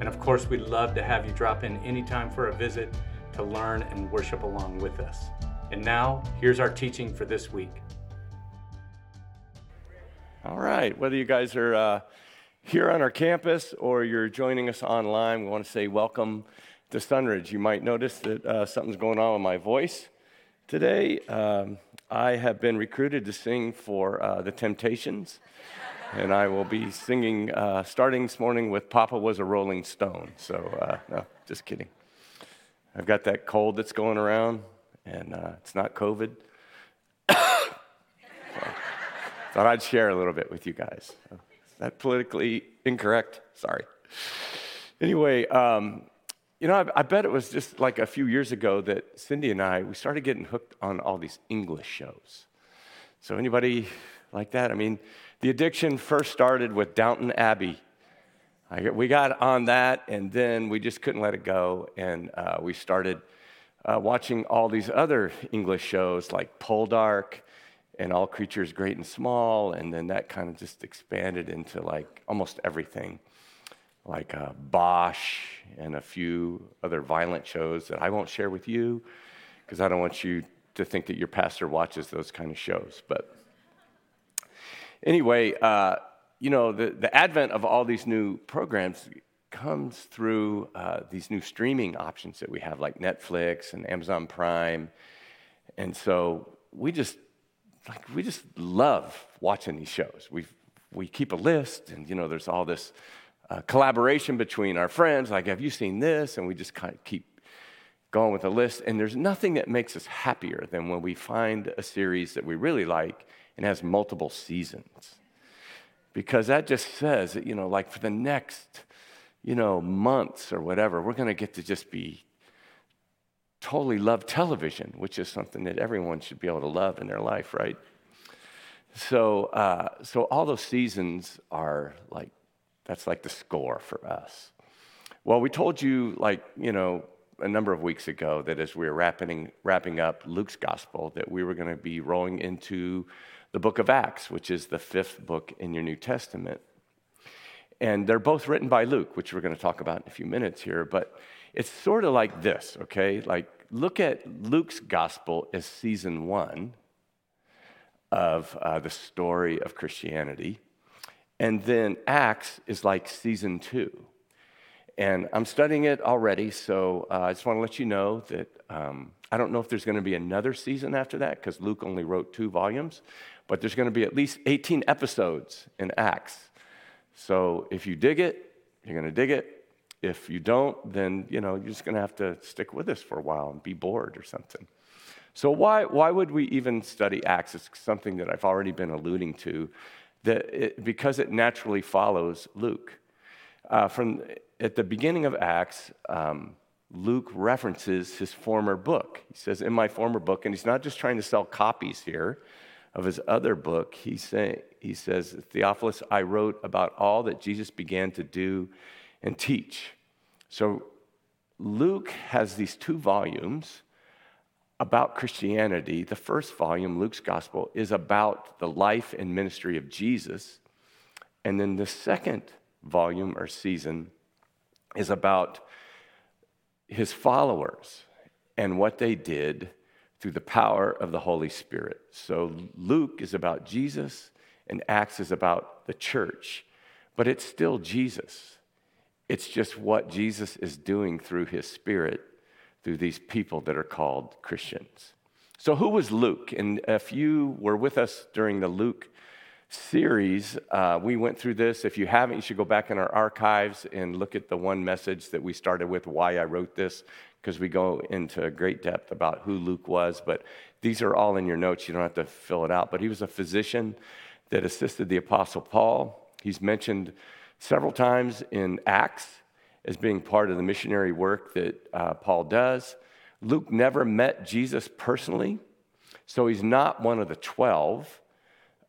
And of course, we'd love to have you drop in anytime for a visit to learn and worship along with us. And now, here's our teaching for this week. All right, whether you guys are uh, here on our campus or you're joining us online, we want to say welcome to Sunridge. You might notice that uh, something's going on with my voice today. Um, I have been recruited to sing for uh, the Temptations and I will be singing uh, starting this morning with Papa Was a Rolling Stone. So, uh, no, just kidding. I've got that cold that's going around, and uh, it's not COVID. so, thought I'd share a little bit with you guys. Is that politically incorrect? Sorry. Anyway, um, you know, I, I, bet it was just like a few years ago that Cindy and I we started getting hooked on all these English shows. So anybody like that? I mean, the addiction first started with Downton Abbey. we got on that, and then we just couldn't let it go. And uh, we started uh, watching all these other English shows like Poldark and All Creatures Great and Small. And then that kind of just expanded into like almost everything, like uh, Bosch and a few other violent shows that I won't share with you because I don't want you to think that your pastor watches those kind of shows. But Anyway, uh, you know, the, the advent of all these new programs comes through uh, these new streaming options that we have, like Netflix and Amazon Prime. And so we just, like, we just love watching these shows. we we keep a list, and, you know, there's all this uh, collaboration between our friends, like, have you seen this? And we just kind of keep going with a list. And there's nothing that makes us happier than when we find a series that we really like and has multiple seasons. Because that just says that, you know, like for the next, you know, months or whatever, we're going to get to just be totally love television, which is something that everyone should be able to love in their life, right? So, uh, so all those seasons are like, that's like the score for us. Well, we told you, like, you know, a number of weeks ago that as we were wrapping, wrapping up Luke's gospel, that we were going to be rolling into the book of Acts, which is the fifth book in your New Testament. And they're both written by Luke, which we're going to talk about in a few minutes here. But it's sort of like this, okay? Like, look at Luke's gospel as season one of uh, the story of Christianity. And then Acts is like season two. And I'm studying it already, so uh, I just want to let you know that um, I don't know if there's going to be another season after that because Luke only wrote two volumes but there's going to be at least 18 episodes in Acts. So if you dig it, you're going to dig it. If you don't, then you know you're just going to have to stick with us for a while and be bored or something. So why why would we even study Acts? It's something that I've already been alluding to, that it, because it naturally follows Luke. Uh, from at the beginning of Acts, um, Luke references his former book. He says, "In my former book," and he's not just trying to sell copies here of his other book, he, say, he says, Theophilus, I wrote about all that Jesus began to do and teach. So Luke has these two volumes about Christianity. The first volume, Luke's Gospel, is about the life and ministry of Jesus. And then the second volume or season is about his followers and what they did through the power of the Holy Spirit. So Luke is about Jesus and Acts is about the church, but it's still Jesus. It's just what Jesus is doing through his spirit through these people that are called Christians. So, who was Luke? And if you were with us during the Luke series, uh, we went through this. If you haven't, you should go back in our archives and look at the one message that we started with, Why I Wrote This because we go into great depth about who Luke was, but these are all in your notes. You don't have to fill it out. But he was a physician that assisted the Apostle Paul. He's mentioned several times in Acts as being part of the missionary work that uh, Paul does. Luke never met Jesus personally, so he's not one of the 12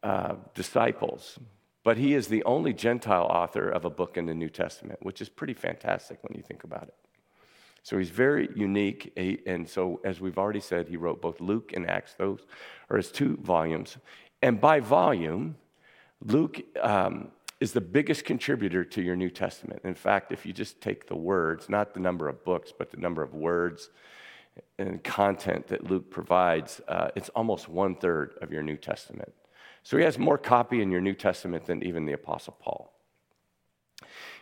uh, disciples, but he is the only Gentile author of a book in the New Testament, which is pretty fantastic when you think about it. So he's very unique. And so, as we've already said, he wrote both Luke and Acts. Those are his two volumes. And by volume, Luke um, is the biggest contributor to your New Testament. In fact, if you just take the words, not the number of books, but the number of words and content that Luke provides, uh, it's almost one third of your New Testament. So he has more copy in your New Testament than even the Apostle Paul.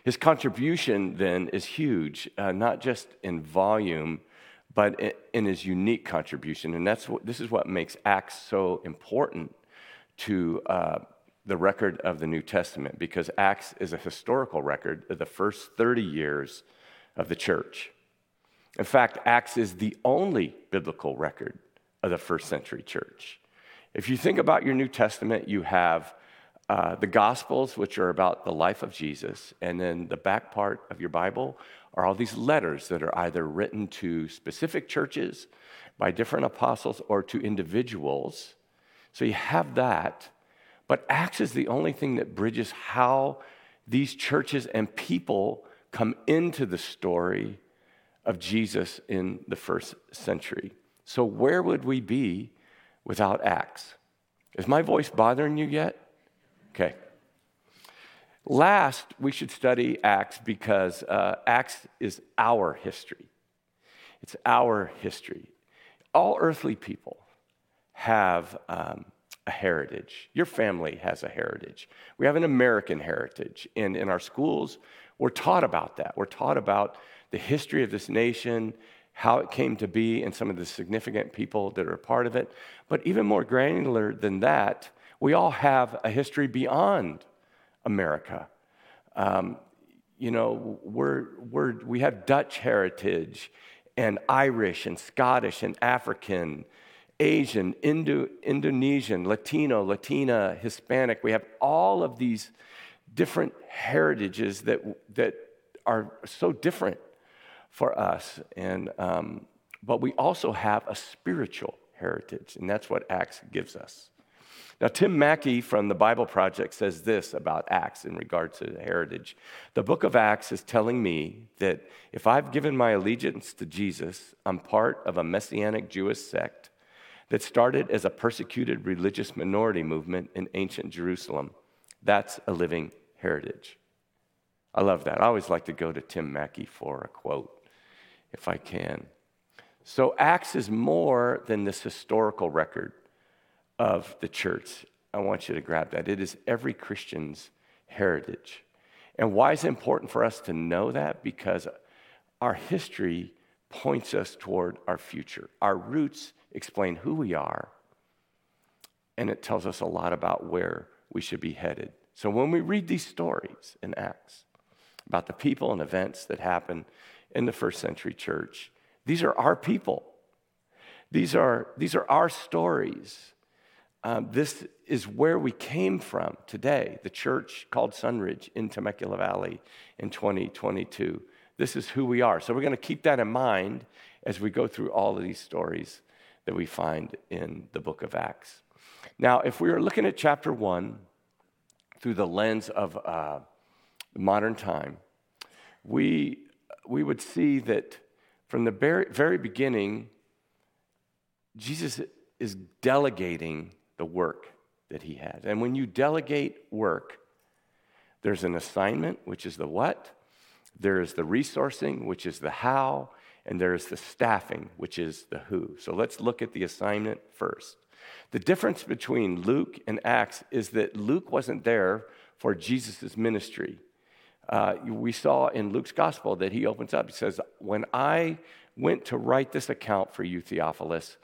His contribution then is huge, uh, not just in volume, but in his unique contribution. And that's what, this is what makes Acts so important to uh, the record of the New Testament, because Acts is a historical record of the first 30 years of the church. In fact, Acts is the only biblical record of the first century church. If you think about your New Testament, you have uh, the Gospels, which are about the life of Jesus, and then the back part of your Bible are all these letters that are either written to specific churches by different apostles or to individuals. So you have that. But Acts is the only thing that bridges how these churches and people come into the story of Jesus in the first century. So, where would we be without Acts? Is my voice bothering you yet? Okay. Last, we should study Acts because uh, Acts is our history. It's our history. All earthly people have um, a heritage. Your family has a heritage. We have an American heritage. And in our schools, we're taught about that. We're taught about the history of this nation, how it came to be, and some of the significant people that are part of it. But even more granular than that, we all have a history beyond America. Um, you know, we're, we're, we have Dutch heritage and Irish and Scottish and African, Asian, Indo, Indonesian, Latino, Latina, Hispanic. We have all of these different heritages that, that are so different for us. And, um, but we also have a spiritual heritage, and that's what Acts gives us. Now, Tim Mackie from the Bible Project says this about Acts in regards to heritage. The book of Acts is telling me that if I've given my allegiance to Jesus, I'm part of a messianic Jewish sect that started as a persecuted religious minority movement in ancient Jerusalem. That's a living heritage. I love that. I always like to go to Tim Mackie for a quote if I can. So, Acts is more than this historical record of the church. I want you to grab that. It is every Christian's heritage. And why is it important for us to know that? Because our history points us toward our future. Our roots explain who we are, and it tells us a lot about where we should be headed. So when we read these stories in Acts about the people and events that happened in the first century church, these are our people. These are, these are our stories. Um, this is where we came from today, the church called Sunridge in Temecula Valley in 2022. This is who we are. So we're going to keep that in mind as we go through all of these stories that we find in the book of Acts. Now, if we are looking at chapter one through the lens of uh, modern time, we, we would see that from the very, very beginning, Jesus is delegating the work that he has. And when you delegate work, there's an assignment, which is the what, there is the resourcing, which is the how, and there is the staffing, which is the who. So let's look at the assignment first. The difference between Luke and Acts is that Luke wasn't there for Jesus' ministry. Uh, we saw in Luke's gospel that he opens up. He says, When I went to write this account for you, Theophilus,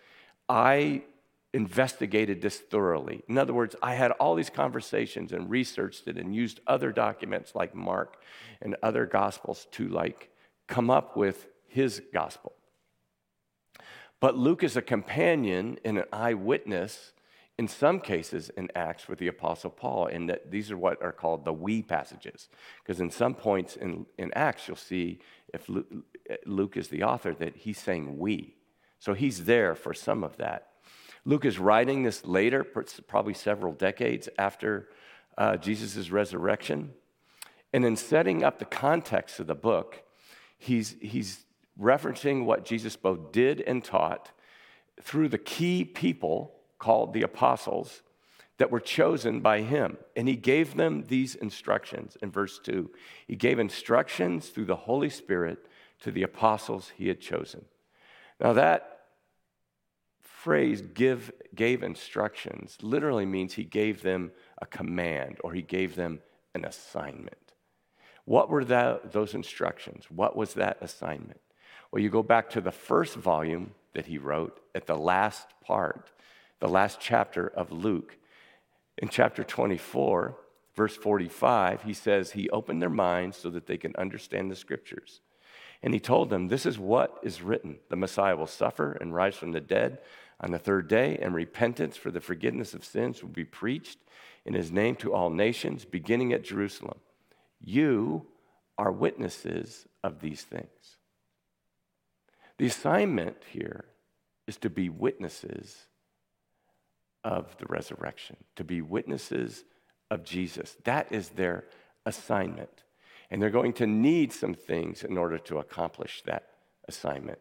I investigated this thoroughly. In other words, I had all these conversations and researched it and used other documents like Mark and other gospels to like come up with his gospel. But Luke is a companion and an eyewitness in some cases in Acts with the Apostle Paul, in that these are what are called the we passages. Because in some points in, in Acts, you'll see if Luke, Luke is the author, that he's saying we. So he's there for some of that. Luke is writing this later, probably several decades after uh, Jesus' resurrection. And in setting up the context of the book, he's, he's referencing what Jesus both did and taught through the key people called the apostles that were chosen by him. And he gave them these instructions in verse 2. He gave instructions through the Holy Spirit to the apostles he had chosen. Now, that phrase, give, gave instructions, literally means he gave them a command or he gave them an assignment. What were that, those instructions? What was that assignment? Well, you go back to the first volume that he wrote at the last part the last chapter of Luke. In chapter 24, verse 45, he says, He opened their minds so that they can understand the scriptures. And he told them, This is what is written the Messiah will suffer and rise from the dead on the third day, and repentance for the forgiveness of sins will be preached in his name to all nations, beginning at Jerusalem. You are witnesses of these things. The assignment here is to be witnesses of the resurrection, to be witnesses of Jesus. That is their assignment. And they're going to need some things in order to accomplish that assignment.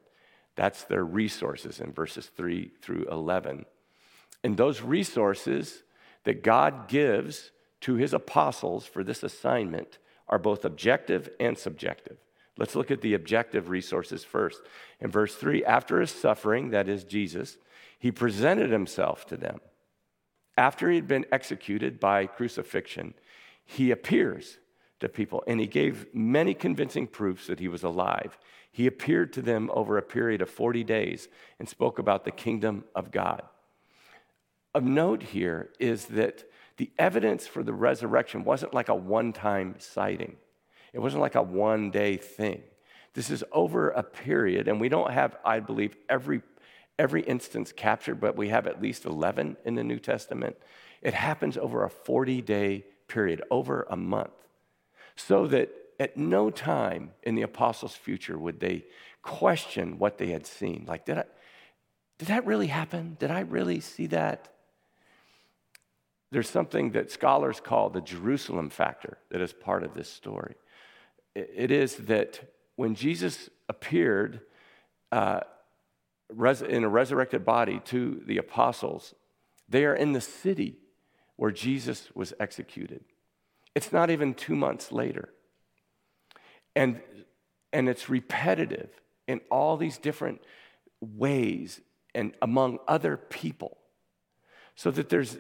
That's their resources in verses 3 through 11. And those resources that God gives to his apostles for this assignment are both objective and subjective. Let's look at the objective resources first. In verse 3, after his suffering, that is Jesus, he presented himself to them after he had been executed by crucifixion, he appears to people and he gave many convincing proofs that he was alive. He appeared to them over a period of 40 days and spoke about the kingdom of God. Of note here is that the evidence for the resurrection wasn't like a one time sighting, it wasn't like a one day thing. This is over a period, and we don't have, I believe, every every instance captured, but we have at least 11 in the New Testament. It happens over a 40 day period, over a month, so that at no time in the apostles' future would they question what they had seen. Like, did, I, did that really happen? Did I really see that? There's something that scholars call the Jerusalem factor that is part of this story. It is that when Jesus appeared, uh, in a resurrected body to the apostles. They are in the city where Jesus was executed. It's not even two months later. And, and it's repetitive in all these different ways and among other people. So that there's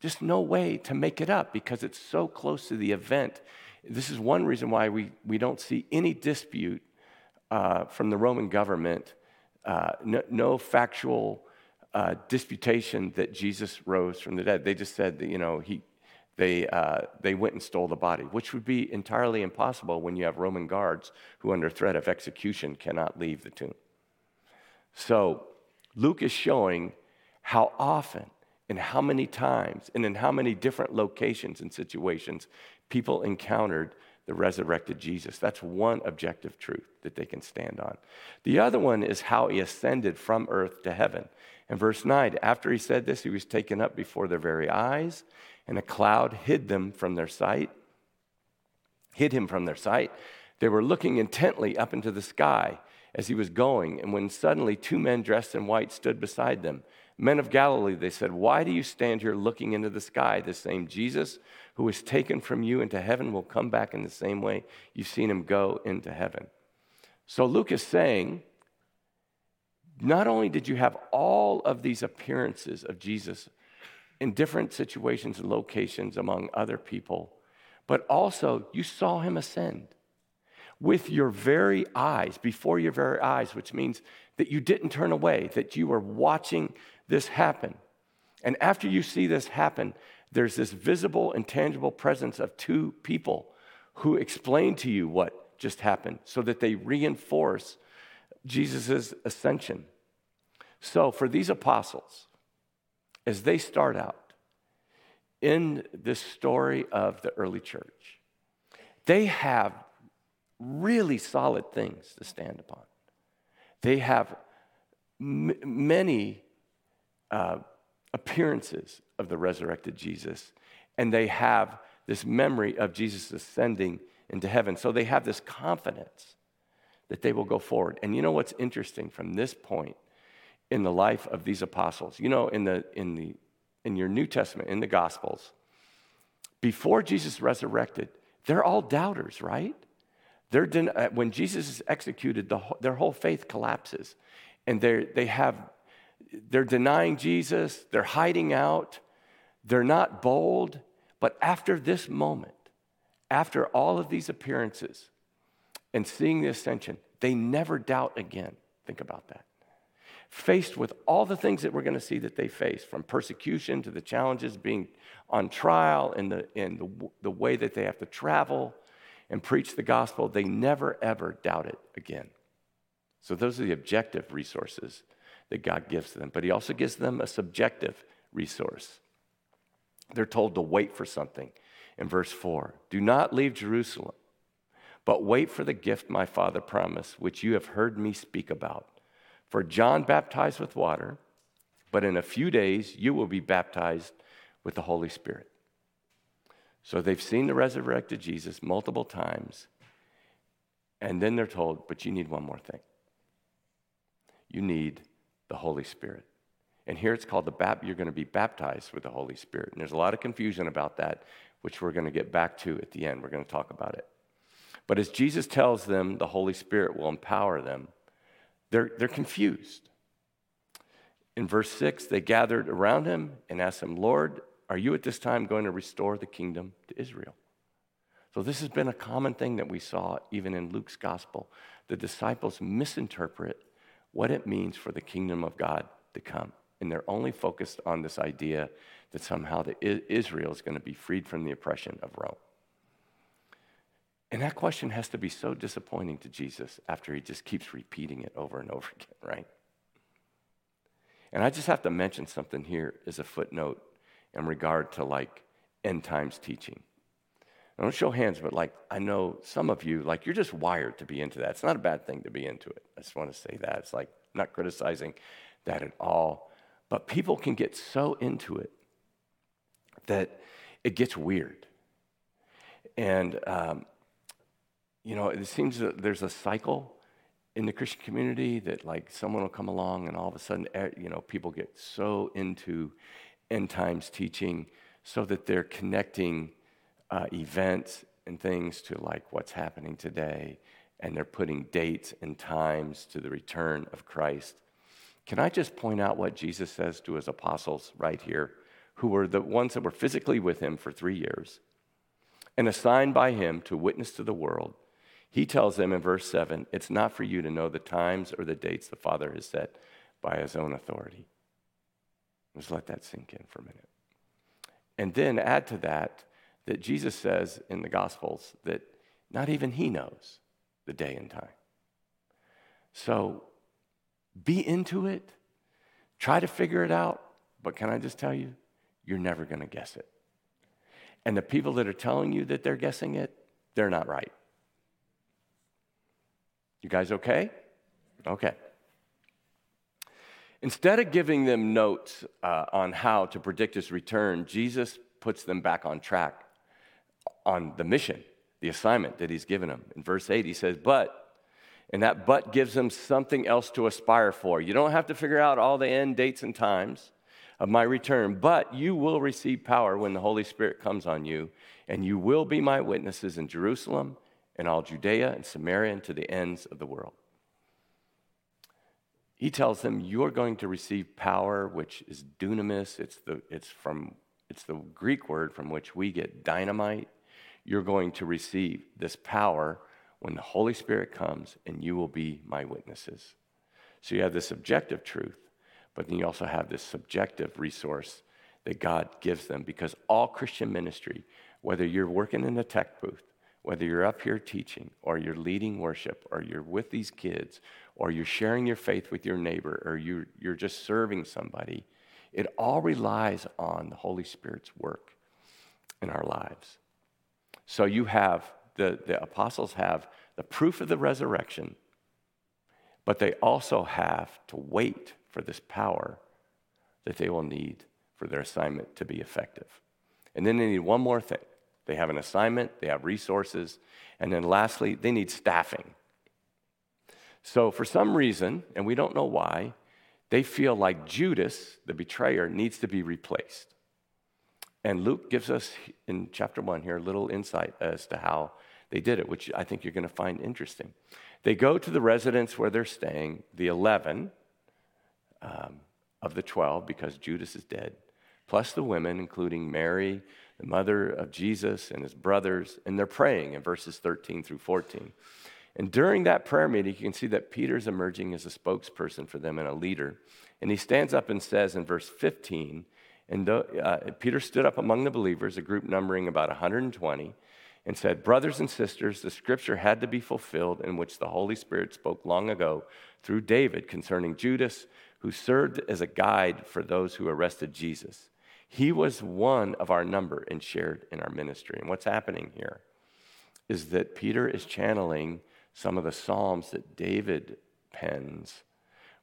just no way to make it up because it's so close to the event. This is one reason why we, we don't see any dispute uh, from the Roman government uh, no, no, factual uh, disputation that Jesus rose from the dead. They just said that, you know, he, they, uh, they went and stole the body, which would be entirely impossible when you have Roman guards who, under threat of execution, cannot leave the tomb. So Luke is showing how often and how many times and in how many different locations and situations people encountered the resurrected Jesus. That's one objective truth that they can stand on. The other one is how he ascended from earth to heaven. In verse 9, after he said this, he was taken up before their very eyes, and a cloud hid them from their sight, hid him from their sight. They were looking intently up into the sky as he was going, and when suddenly two men dressed in white stood beside them. Men of Galilee, they said, Why do you stand here looking into the sky? The same Jesus who was taken from you into heaven will come back in the same way you've seen him go into heaven. So Luke is saying, not only did you have all of these appearances of Jesus in different situations and locations among other people, but also you saw him ascend with your very eyes, before your very eyes, which means that you didn't turn away, that you were watching this happen. And after you see this happen, there's this visible and tangible presence of two people who explain to you what just happened so that they reinforce Jesus' ascension. So, for these apostles, as they start out in this story of the early church, they have really solid things to stand upon. They have m- many uh, appearances of the resurrected Jesus, and they have this memory of Jesus ascending into heaven. So they have this confidence that they will go forward. And you know what's interesting from this point in the life of these apostles? You know, in, the, in, the, in your New Testament, in the Gospels, before Jesus resurrected, they're all doubters, right? They're den- uh, when Jesus is executed, the, their whole faith collapses. And they they have, they're denying Jesus, they're hiding out, they're not bold. But after this moment, after all of these appearances and seeing the ascension, they never doubt again. Think about that. Faced with all the things that we're going to see that they face, from persecution to the challenges being on trial and the, and the, the way that they have to travel and preach the gospel, they never ever doubt it again. So, those are the objective resources that God gives them. But He also gives them a subjective resource. They're told to wait for something in verse 4 Do not leave Jerusalem, but wait for the gift my Father promised, which you have heard me speak about. For John baptized with water, but in a few days you will be baptized with the Holy Spirit. So they've seen the resurrected Jesus multiple times, and then they're told, but you need one more thing. You need the Holy Spirit. And here it's called the bap- you're going to be baptized with the Holy Spirit. And there's a lot of confusion about that which we're going to get back to at the end. We're going to talk about it. But as Jesus tells them the Holy Spirit will empower them, they're, they're confused. In verse 6, they gathered around him and asked him, Lord, are you at this time going to restore the kingdom to Israel? So, this has been a common thing that we saw even in Luke's gospel. The disciples misinterpret what it means for the kingdom of God to come. And they're only focused on this idea that somehow the, Israel is going to be freed from the oppression of Rome. And that question has to be so disappointing to Jesus after he just keeps repeating it over and over again, right? And I just have to mention something here as a footnote in regard to like end times teaching. I don't show hands, but like I know some of you, like you're just wired to be into that. It's not a bad thing to be into it. I just want to say that. It's like not criticizing that at all. But people can get so into it that it gets weird. And, um, you know, it seems that there's a cycle in the Christian community that, like, someone will come along and all of a sudden, eh, you know, people get so into end times teaching so that they're connecting uh, events and things to, like, what's happening today. And they're putting dates and times to the return of Christ. Can I just point out what Jesus says to his apostles right here? who were the ones that were physically with him for three years and assigned by him to witness to the world, he tells them in verse 7 it's not for you to know the times or the dates the Father has set by his own authority. Just let that sink in for a minute. And then add to that that Jesus says in the Gospels that not even he knows the day and time. So be into it, try to figure it out. But can I just tell you, you're never going to guess it. And the people that are telling you that they're guessing it, they're not right. You guys okay? Okay. Instead of giving them notes uh, on how to predict his return, Jesus puts them back on track on the mission, the assignment that he's given them. In verse 8, he says, But, and that but gives them something else to aspire for. You don't have to figure out all the end dates and times of my return, but you will receive power when the Holy Spirit comes on you, and you will be my witnesses in Jerusalem and all Judea and Samaria and to the ends of the world. He tells them, You're going to receive power, which is dunamis. It's the, it's, from, it's the Greek word from which we get dynamite. You're going to receive this power when the Holy Spirit comes, and you will be my witnesses. So you have this objective truth but then you also have this subjective resource that God gives them because all Christian ministry, whether you're working in a tech booth, whether you're up here teaching, or you're leading worship, or you're with these kids, or you're sharing your faith with your neighbor, or you're, you're just serving somebody, It all relies on the Holy Spirit's work in our lives. So you have, the, the apostles have the proof of the resurrection, but they also have to wait for this power that they will need for their assignment to be effective. And then they need one more thing they have an assignment, they have resources, and then lastly, they need staffing. So, for some reason, and we don't know why, they feel like Judas, the betrayer, needs to be replaced. And Luke gives us in chapter one here a little insight as to how they did it, which I think you're going to find interesting. They go to the residence where they're staying, the 11 um, of the 12, because Judas is dead, plus the women, including Mary, the mother of Jesus, and his brothers, and they're praying in verses 13 through 14. And during that prayer meeting, you can see that Peter's emerging as a spokesperson for them and a leader. And he stands up and says in verse 15, and uh, Peter stood up among the believers, a group numbering about 120, and said, Brothers and sisters, the scripture had to be fulfilled in which the Holy Spirit spoke long ago through David concerning Judas, who served as a guide for those who arrested Jesus. He was one of our number and shared in our ministry. And what's happening here is that Peter is channeling some of the Psalms that David pens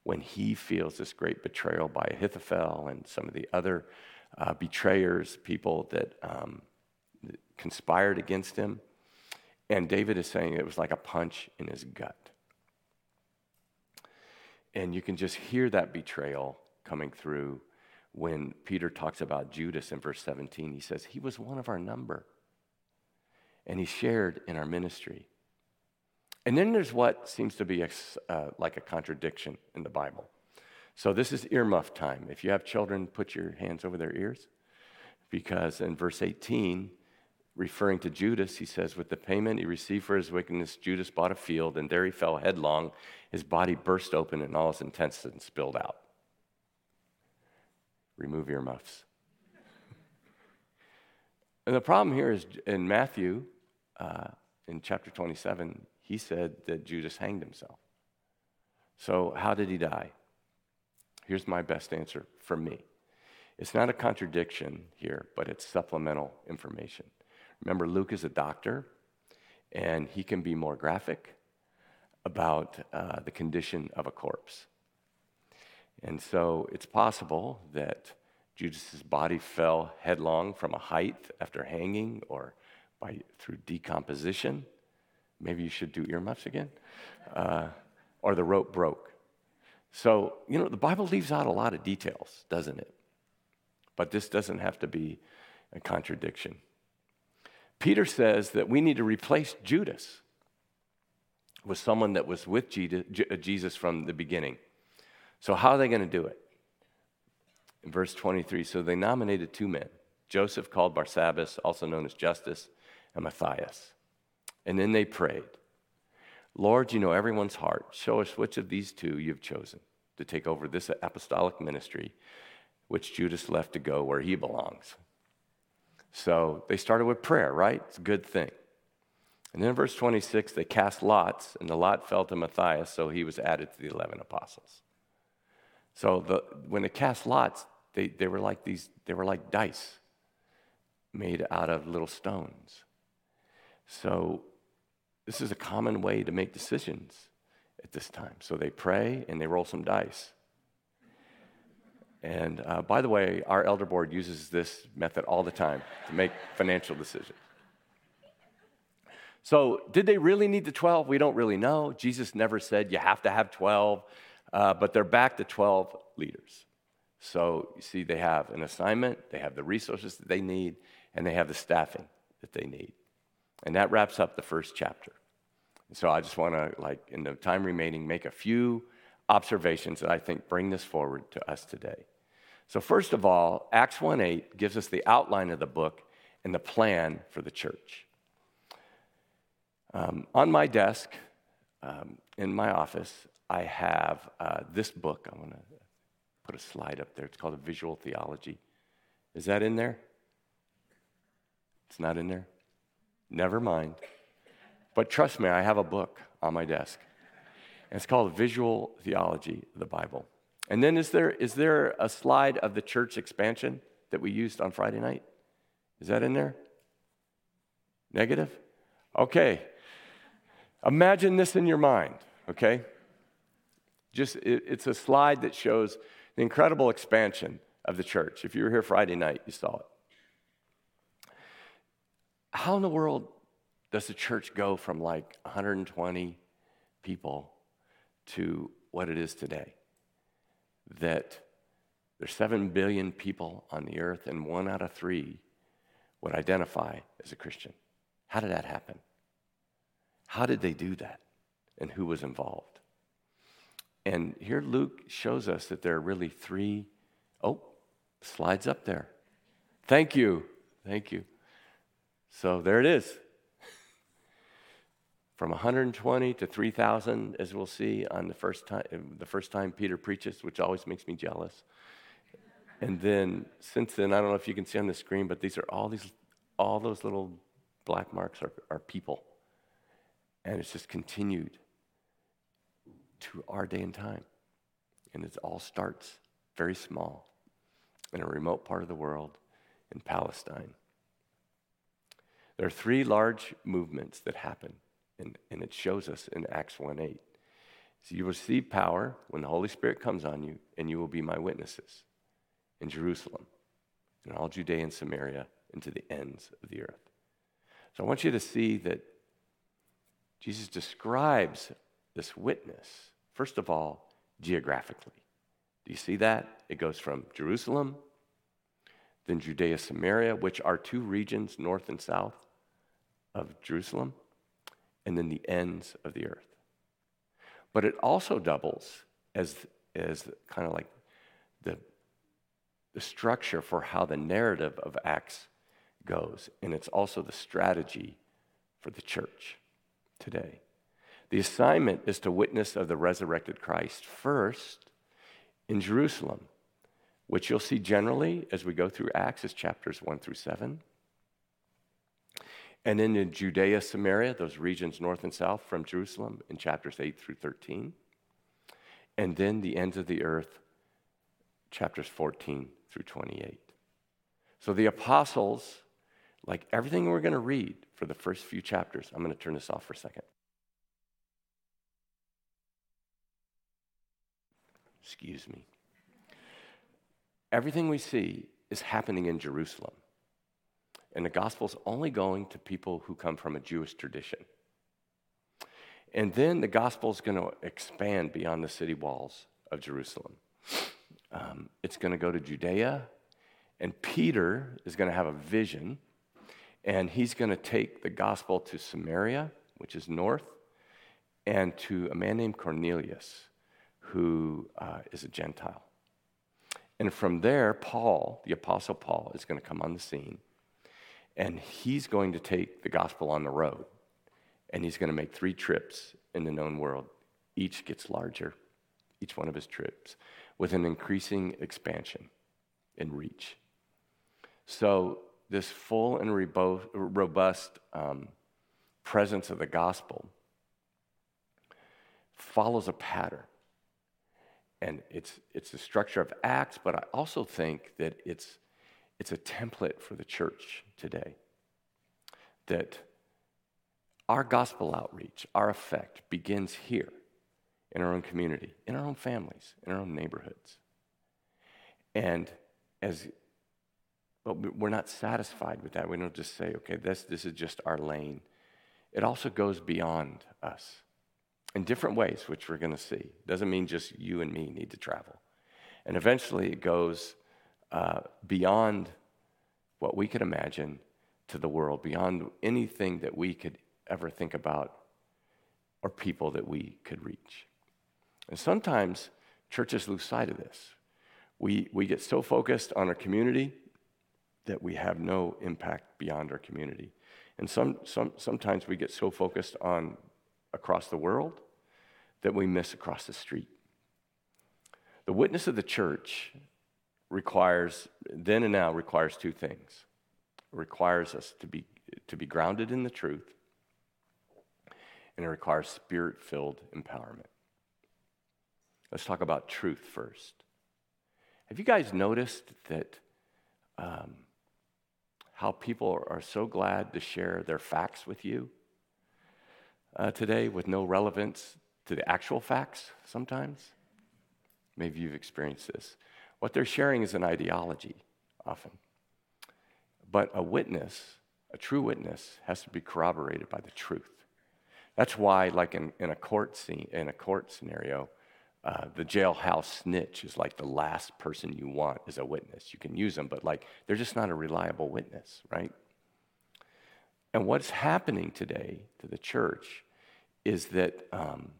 when he feels this great betrayal by Ahithophel and some of the other uh, betrayers, people that um, conspired against him. And David is saying it was like a punch in his gut. And you can just hear that betrayal coming through when Peter talks about Judas in verse 17. He says, He was one of our number, and he shared in our ministry. And then there's what seems to be a, uh, like a contradiction in the Bible. So this is earmuff time. If you have children, put your hands over their ears. Because in verse 18, referring to Judas, he says, With the payment he received for his wickedness, Judas bought a field, and there he fell headlong. His body burst open, and all his intestines spilled out. Remove earmuffs. and the problem here is in Matthew, uh, in chapter 27, he said that Judas hanged himself. So, how did he die? Here's my best answer for me it's not a contradiction here, but it's supplemental information. Remember, Luke is a doctor, and he can be more graphic about uh, the condition of a corpse. And so it's possible that Judas's body fell headlong from a height after hanging or by, through decomposition. Maybe you should do earmuffs again. Uh, or the rope broke. So, you know, the Bible leaves out a lot of details, doesn't it? But this doesn't have to be a contradiction. Peter says that we need to replace Judas with someone that was with Jesus from the beginning. So, how are they going to do it? In verse 23, so they nominated two men Joseph, called Barsabbas, also known as Justus, and Matthias. And then they prayed, Lord, you know everyone's heart. Show us which of these two you've chosen to take over this apostolic ministry, which Judas left to go where he belongs. So they started with prayer, right? It's a good thing. And then in verse 26, they cast lots, and the lot fell to Matthias, so he was added to the 11 apostles. So the, when they cast lots, they, they were like these, they were like dice made out of little stones. So this is a common way to make decisions at this time. So they pray and they roll some dice. And uh, by the way, our elder board uses this method all the time to make financial decisions. So, did they really need the 12? We don't really know. Jesus never said you have to have 12, uh, but they're back to 12 leaders. So, you see, they have an assignment, they have the resources that they need, and they have the staffing that they need. And that wraps up the first chapter. And so I just want to, like, in the time remaining, make a few observations that I think bring this forward to us today. So, first of all, Acts 1 8 gives us the outline of the book and the plan for the church. Um, on my desk um, in my office, I have uh, this book. I want to put a slide up there. It's called a Visual Theology. Is that in there? It's not in there? Never mind. But trust me, I have a book on my desk. And it's called Visual Theology the Bible. And then is there, is there a slide of the church expansion that we used on Friday night? Is that in there? Negative? Okay. Imagine this in your mind, okay? Just it, it's a slide that shows the incredible expansion of the church. If you were here Friday night, you saw it. How in the world does the church go from like 120 people to what it is today? That there's 7 billion people on the earth, and one out of three would identify as a Christian. How did that happen? How did they do that? And who was involved? And here Luke shows us that there are really three. Oh, slides up there. Thank you. Thank you. So there it is. From 120 to 3,000, as we'll see on the first time, the first time Peter preaches, which always makes me jealous. And then since then, I don't know if you can see on the screen, but these are all these, all those little black marks are, are people. And it's just continued to our day and time. And it all starts very small in a remote part of the world in Palestine. There are three large movements that happen, and, and it shows us in Acts 1 8. So you receive power when the Holy Spirit comes on you, and you will be my witnesses in Jerusalem, in all Judea and Samaria, and to the ends of the earth. So I want you to see that Jesus describes this witness, first of all, geographically. Do you see that? It goes from Jerusalem, then Judea, Samaria, which are two regions, north and south of Jerusalem, and then the ends of the earth. But it also doubles as, as kind of like the, the structure for how the narrative of Acts goes, and it's also the strategy for the church today. The assignment is to witness of the resurrected Christ first in Jerusalem, which you'll see generally as we go through Acts as chapters 1 through 7. And then in Judea, Samaria, those regions north and south from Jerusalem in chapters 8 through 13. And then the ends of the earth, chapters 14 through 28. So the apostles like everything we're going to read for the first few chapters, I'm going to turn this off for a second. Excuse me. Everything we see is happening in Jerusalem. And the gospel's only going to people who come from a Jewish tradition. And then the gospel is going to expand beyond the city walls of Jerusalem. Um, it's going to go to Judea, and Peter is going to have a vision and he's going to take the gospel to Samaria, which is north, and to a man named Cornelius, who uh, is a Gentile. And from there, Paul, the Apostle Paul, is going to come on the scene. And he's going to take the gospel on the road. And he's going to make three trips in the known world. Each gets larger, each one of his trips, with an increasing expansion in reach. So this full and robust um, presence of the gospel follows a pattern. And it's, it's the structure of Acts, but I also think that it's, it's a template for the church today. That our gospel outreach, our effect begins here in our own community, in our own families, in our own neighborhoods. And as but we're not satisfied with that. We don't just say, okay, this, this is just our lane. It also goes beyond us in different ways, which we're going to see. Doesn't mean just you and me need to travel. And eventually it goes uh, beyond what we could imagine to the world, beyond anything that we could ever think about or people that we could reach. And sometimes churches lose sight of this. We, we get so focused on our community that we have no impact beyond our community. And some, some, sometimes we get so focused on across the world that we miss across the street. The witness of the church requires, then and now, requires two things. It requires us to be, to be grounded in the truth, and it requires spirit filled empowerment. Let's talk about truth first. Have you guys noticed that um, how people are so glad to share their facts with you uh, today with no relevance to the actual facts sometimes? Maybe you've experienced this. What they're sharing is an ideology often. But a witness, a true witness, has to be corroborated by the truth. That's why, like in, in a court scene, in a court scenario, uh, the jailhouse snitch is like the last person you want as a witness. You can use them, but like they're just not a reliable witness, right? And what's happening today to the church is that um,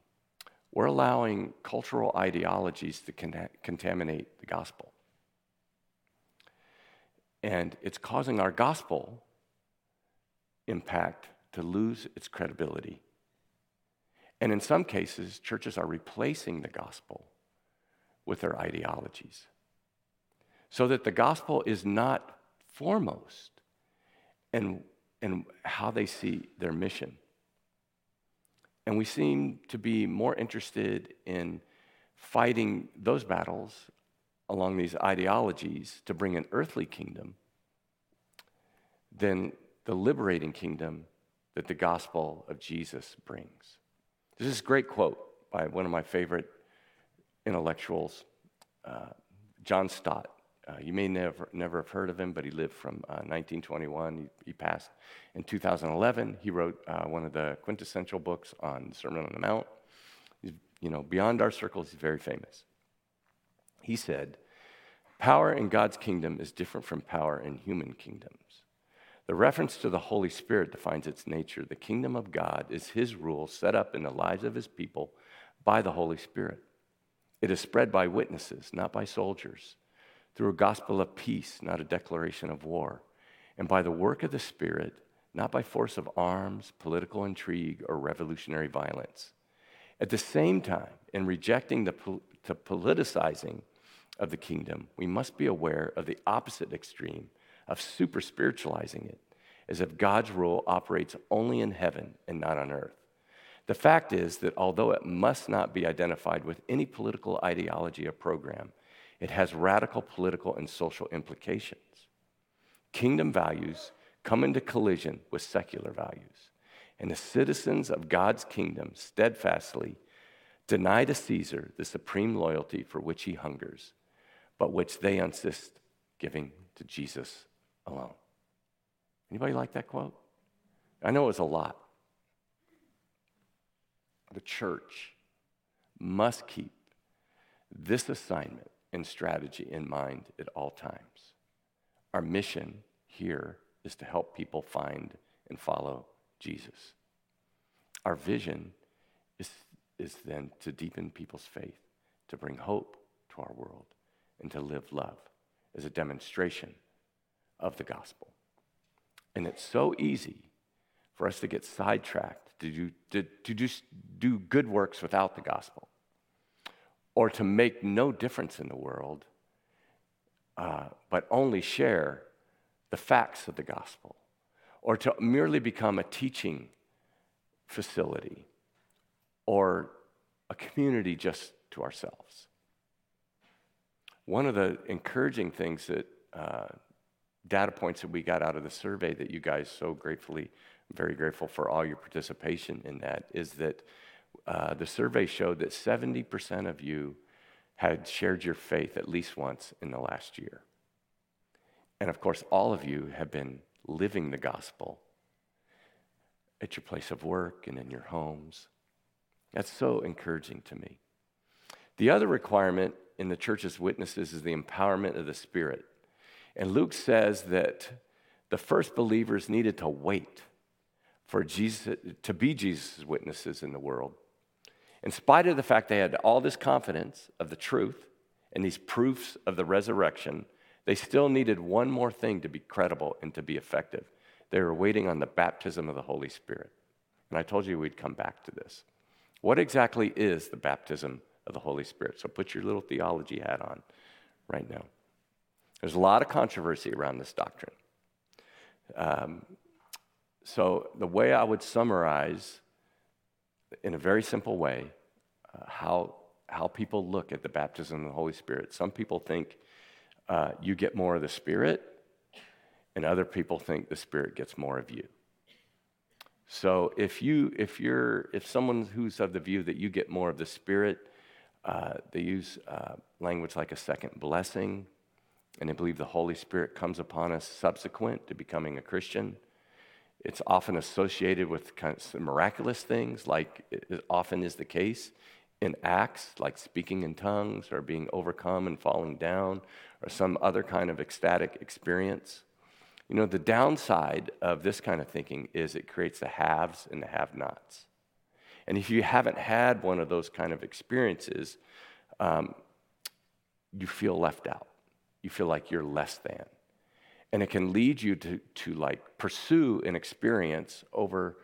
we're allowing cultural ideologies to con- contaminate the gospel. And it's causing our gospel impact to lose its credibility. And in some cases, churches are replacing the gospel with their ideologies. So that the gospel is not foremost in, in how they see their mission. And we seem to be more interested in fighting those battles along these ideologies to bring an earthly kingdom than the liberating kingdom that the gospel of Jesus brings. This is a great quote by one of my favorite intellectuals, uh, John Stott. Uh, you may never, never have heard of him, but he lived from uh, 1921. He, he, passed in 2011. He wrote uh, one of the quintessential books on the Sermon on the Mount. He's, you know, beyond our circles, he's very famous. He said, Power in God's kingdom is different from power in human kingdoms. The reference to the Holy Spirit defines its nature. The kingdom of God is his rule set up in the lives of his people by the Holy Spirit. It is spread by witnesses, not by soldiers through a gospel of peace, not a declaration of war, and by the work of the Spirit, not by force of arms, political intrigue, or revolutionary violence. At the same time, in rejecting the, the politicizing of the kingdom, we must be aware of the opposite extreme of super spiritualizing it, as if God's rule operates only in heaven and not on earth. The fact is that although it must not be identified with any political ideology or program, it has radical political and social implications. Kingdom values come into collision with secular values, and the citizens of God's kingdom steadfastly deny to Caesar the supreme loyalty for which he hungers, but which they insist giving to Jesus alone. Anybody like that quote? I know it was a lot. The church must keep this assignment and strategy in mind at all times. Our mission here is to help people find and follow Jesus. Our vision is, is then to deepen people's faith, to bring hope to our world, and to live love as a demonstration of the gospel. And it's so easy for us to get sidetracked, to do, to, to just do good works without the gospel or to make no difference in the world, uh, but only share the facts of the gospel, or to merely become a teaching facility or a community just to ourselves. One of the encouraging things that uh, data points that we got out of the survey that you guys so gratefully, very grateful for all your participation in that, is that uh, the survey showed that 70% of you had shared your faith at least once in the last year. And of course, all of you have been living the gospel at your place of work and in your homes. That's so encouraging to me. The other requirement in the church's witnesses is the empowerment of the Spirit. And Luke says that the first believers needed to wait for Jesus to be Jesus' witnesses in the world. In spite of the fact they had all this confidence of the truth and these proofs of the resurrection, they still needed one more thing to be credible and to be effective. They were waiting on the baptism of the Holy Spirit. And I told you we'd come back to this. What exactly is the baptism of the Holy Spirit? So put your little theology hat on right now. There's a lot of controversy around this doctrine. Um, so, the way I would summarize in a very simple way uh, how how people look at the baptism of the Holy Spirit. Some people think uh, you get more of the Spirit, and other people think the Spirit gets more of you. So if you if you're if someone who's of the view that you get more of the Spirit, uh, they use uh, language like a second blessing, and they believe the Holy Spirit comes upon us subsequent to becoming a Christian. It's often associated with kind of miraculous things, like it often is the case in Acts, like speaking in tongues or being overcome and falling down or some other kind of ecstatic experience. You know, the downside of this kind of thinking is it creates the haves and the have nots. And if you haven't had one of those kind of experiences, um, you feel left out. You feel like you're less than and it can lead you to, to like pursue an experience over,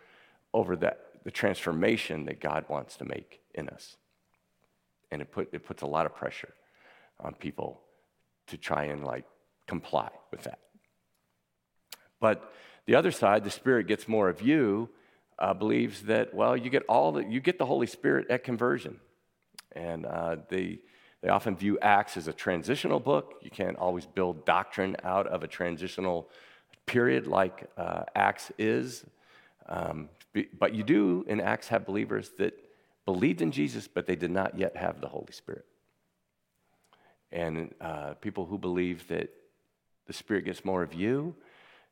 over that, the transformation that God wants to make in us. And it, put, it puts a lot of pressure on people to try and like comply with that. But the other side, the Spirit gets more of you, uh, believes that, well, you get all the, you get the Holy Spirit at conversion. And uh, the, they often view Acts as a transitional book. You can't always build doctrine out of a transitional period like uh, Acts is. Um, but you do in Acts have believers that believed in Jesus, but they did not yet have the Holy Spirit. And uh, people who believe that the Spirit gets more of you,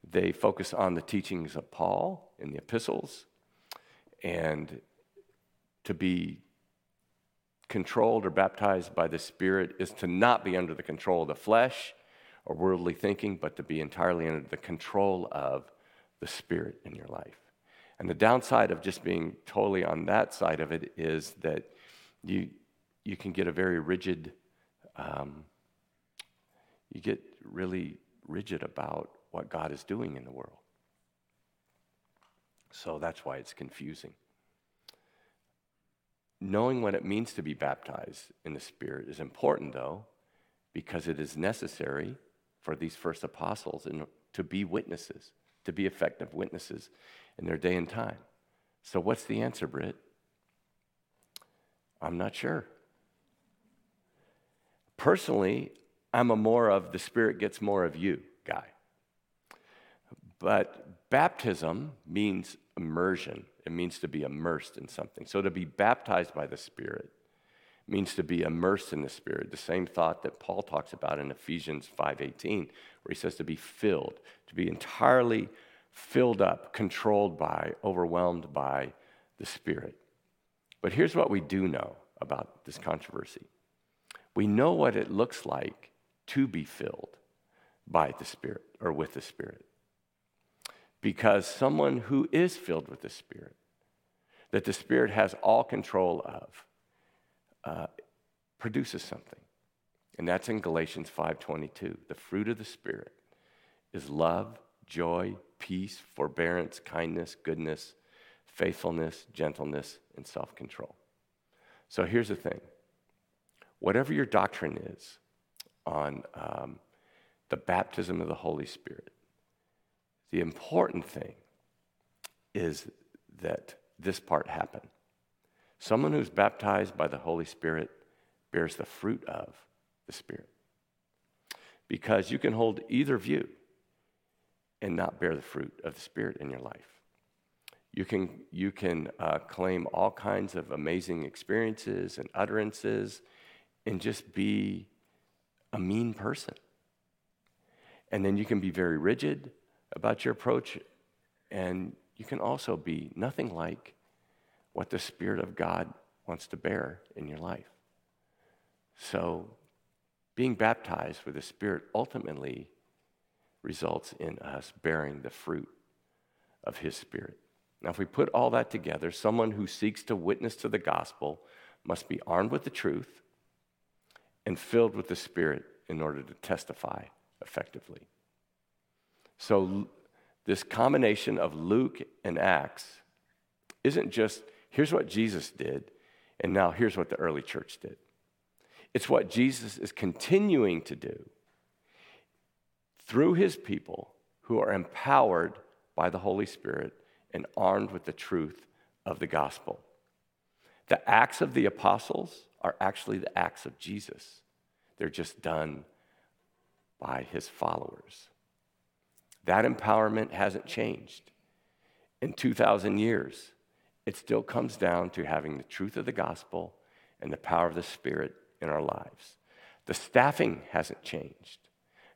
they focus on the teachings of Paul in the epistles. And to be controlled or baptized by the Spirit is to not be under the control of the flesh or worldly thinking, but to be entirely under the control of the Spirit in your life. And the downside of just being totally on that side of it is that you, you can get a very rigid, um, you get really rigid about what God is doing in the world. So that's why it's confusing. Knowing what it means to be baptized in the Spirit is important, though, because it is necessary for these first apostles to be witnesses, to be effective witnesses in their day and time. So, what's the answer, Britt? I'm not sure. Personally, I'm a more of the Spirit gets more of you guy. But baptism means immersion. It means to be immersed in something. So to be baptized by the Spirit means to be immersed in the Spirit. The same thought that Paul talks about in Ephesians 5:18, where he says to be filled, to be entirely filled up, controlled by, overwhelmed by the Spirit. But here's what we do know about this controversy. We know what it looks like to be filled by the Spirit or with the Spirit because someone who is filled with the Spirit, that the Spirit has all control of, uh, produces something. And that's in Galatians 5:22. The fruit of the Spirit is love, joy, peace, forbearance, kindness, goodness, faithfulness, gentleness, and self-control. So here's the thing. Whatever your doctrine is on um, the baptism of the Holy Spirit, the important thing is that this part happen. Someone who's baptized by the Holy Spirit bears the fruit of the Spirit. Because you can hold either view and not bear the fruit of the Spirit in your life. You can, you can uh, claim all kinds of amazing experiences and utterances and just be a mean person. And then you can be very rigid about your approach, and you can also be nothing like what the Spirit of God wants to bear in your life. So, being baptized with the Spirit ultimately results in us bearing the fruit of His Spirit. Now, if we put all that together, someone who seeks to witness to the gospel must be armed with the truth and filled with the Spirit in order to testify effectively. So, this combination of Luke and Acts isn't just here's what Jesus did, and now here's what the early church did. It's what Jesus is continuing to do through his people who are empowered by the Holy Spirit and armed with the truth of the gospel. The Acts of the Apostles are actually the acts of Jesus. They're just done by his followers. That empowerment hasn't changed. In 2,000 years, it still comes down to having the truth of the gospel and the power of the Spirit in our lives. The staffing hasn't changed.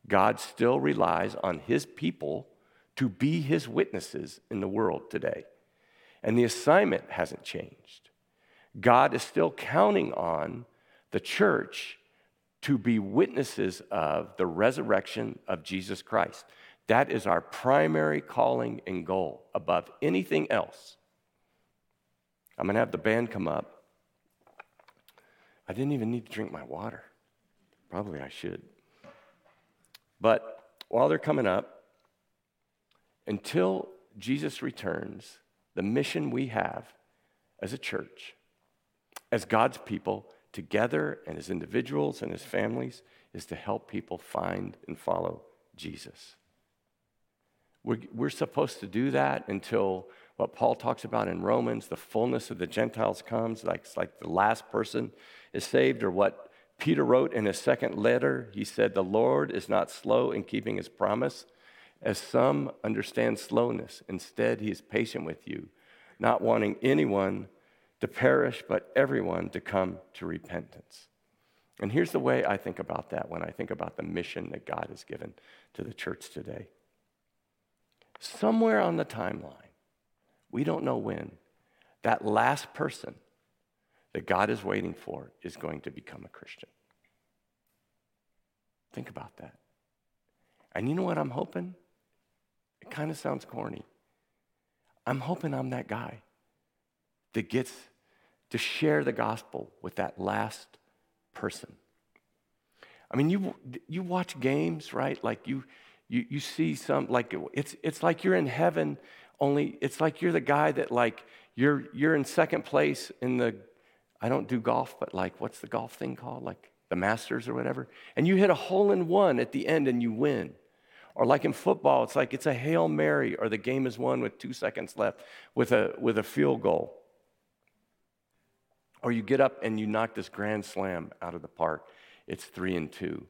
God still relies on his people to be his witnesses in the world today. And the assignment hasn't changed. God is still counting on the church to be witnesses of the resurrection of Jesus Christ. That is our primary calling and goal above anything else. I'm going to have the band come up. I didn't even need to drink my water. Probably I should. But while they're coming up, until Jesus returns, the mission we have as a church, as God's people, together and as individuals and as families, is to help people find and follow Jesus. We're, we're supposed to do that until what Paul talks about in Romans, the fullness of the Gentiles comes, like, like the last person is saved, or what Peter wrote in his second letter. He said, The Lord is not slow in keeping his promise, as some understand slowness. Instead, he is patient with you, not wanting anyone to perish, but everyone to come to repentance. And here's the way I think about that when I think about the mission that God has given to the church today. Somewhere on the timeline, we don't know when, that last person that God is waiting for is going to become a Christian. Think about that. And you know what I'm hoping? It kind of sounds corny. I'm hoping I'm that guy that gets to share the gospel with that last person. I mean, you, you watch games, right? Like you, you, you see some, like it's, it's like you're in heaven, only it's like you're the guy that like you're, you're in second place in the, I don't do golf, but like what's the golf thing called? Like the Masters or whatever. And you hit a hole in one at the end and you win. Or like in football, it's like it's a Hail Mary or the game is won with two seconds left with a, with a field goal. Or you get up and you knock this grand slam out of the park. It's three and two,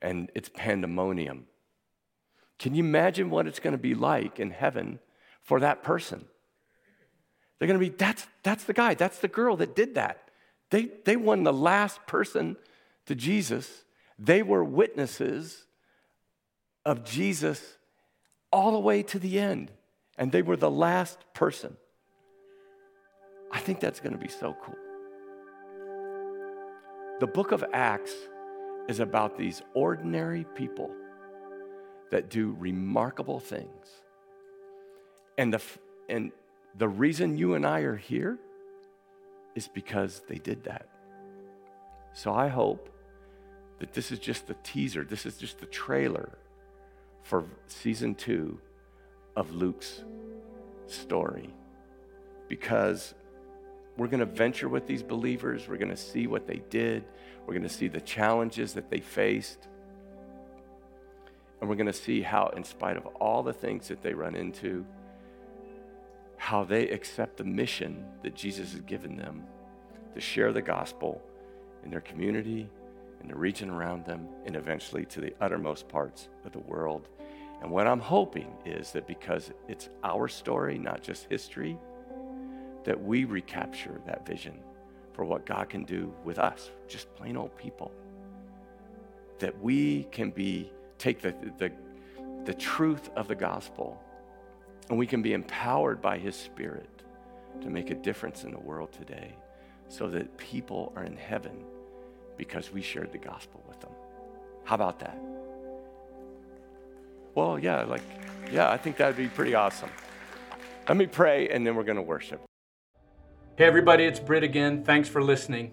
and it's pandemonium. Can you imagine what it's going to be like in heaven for that person? They're going to be, that's, that's the guy, that's the girl that did that. They, they won the last person to Jesus. They were witnesses of Jesus all the way to the end, and they were the last person. I think that's going to be so cool. The book of Acts is about these ordinary people that do remarkable things. And the, and the reason you and I are here is because they did that. So I hope that this is just the teaser, this is just the trailer for season two of Luke's story. Because we're going to venture with these believers, we're going to see what they did, we're going to see the challenges that they faced. And we're going to see how, in spite of all the things that they run into, how they accept the mission that Jesus has given them to share the gospel in their community, in the region around them, and eventually to the uttermost parts of the world. And what I'm hoping is that because it's our story, not just history, that we recapture that vision for what God can do with us, just plain old people. That we can be, take the, the, the truth of the gospel and we can be empowered by His Spirit to make a difference in the world today so that people are in heaven because we shared the gospel with them. How about that? Well, yeah, like, yeah, I think that would be pretty awesome. Let me pray and then we're going to worship. Hey, everybody, it's Britt again. Thanks for listening.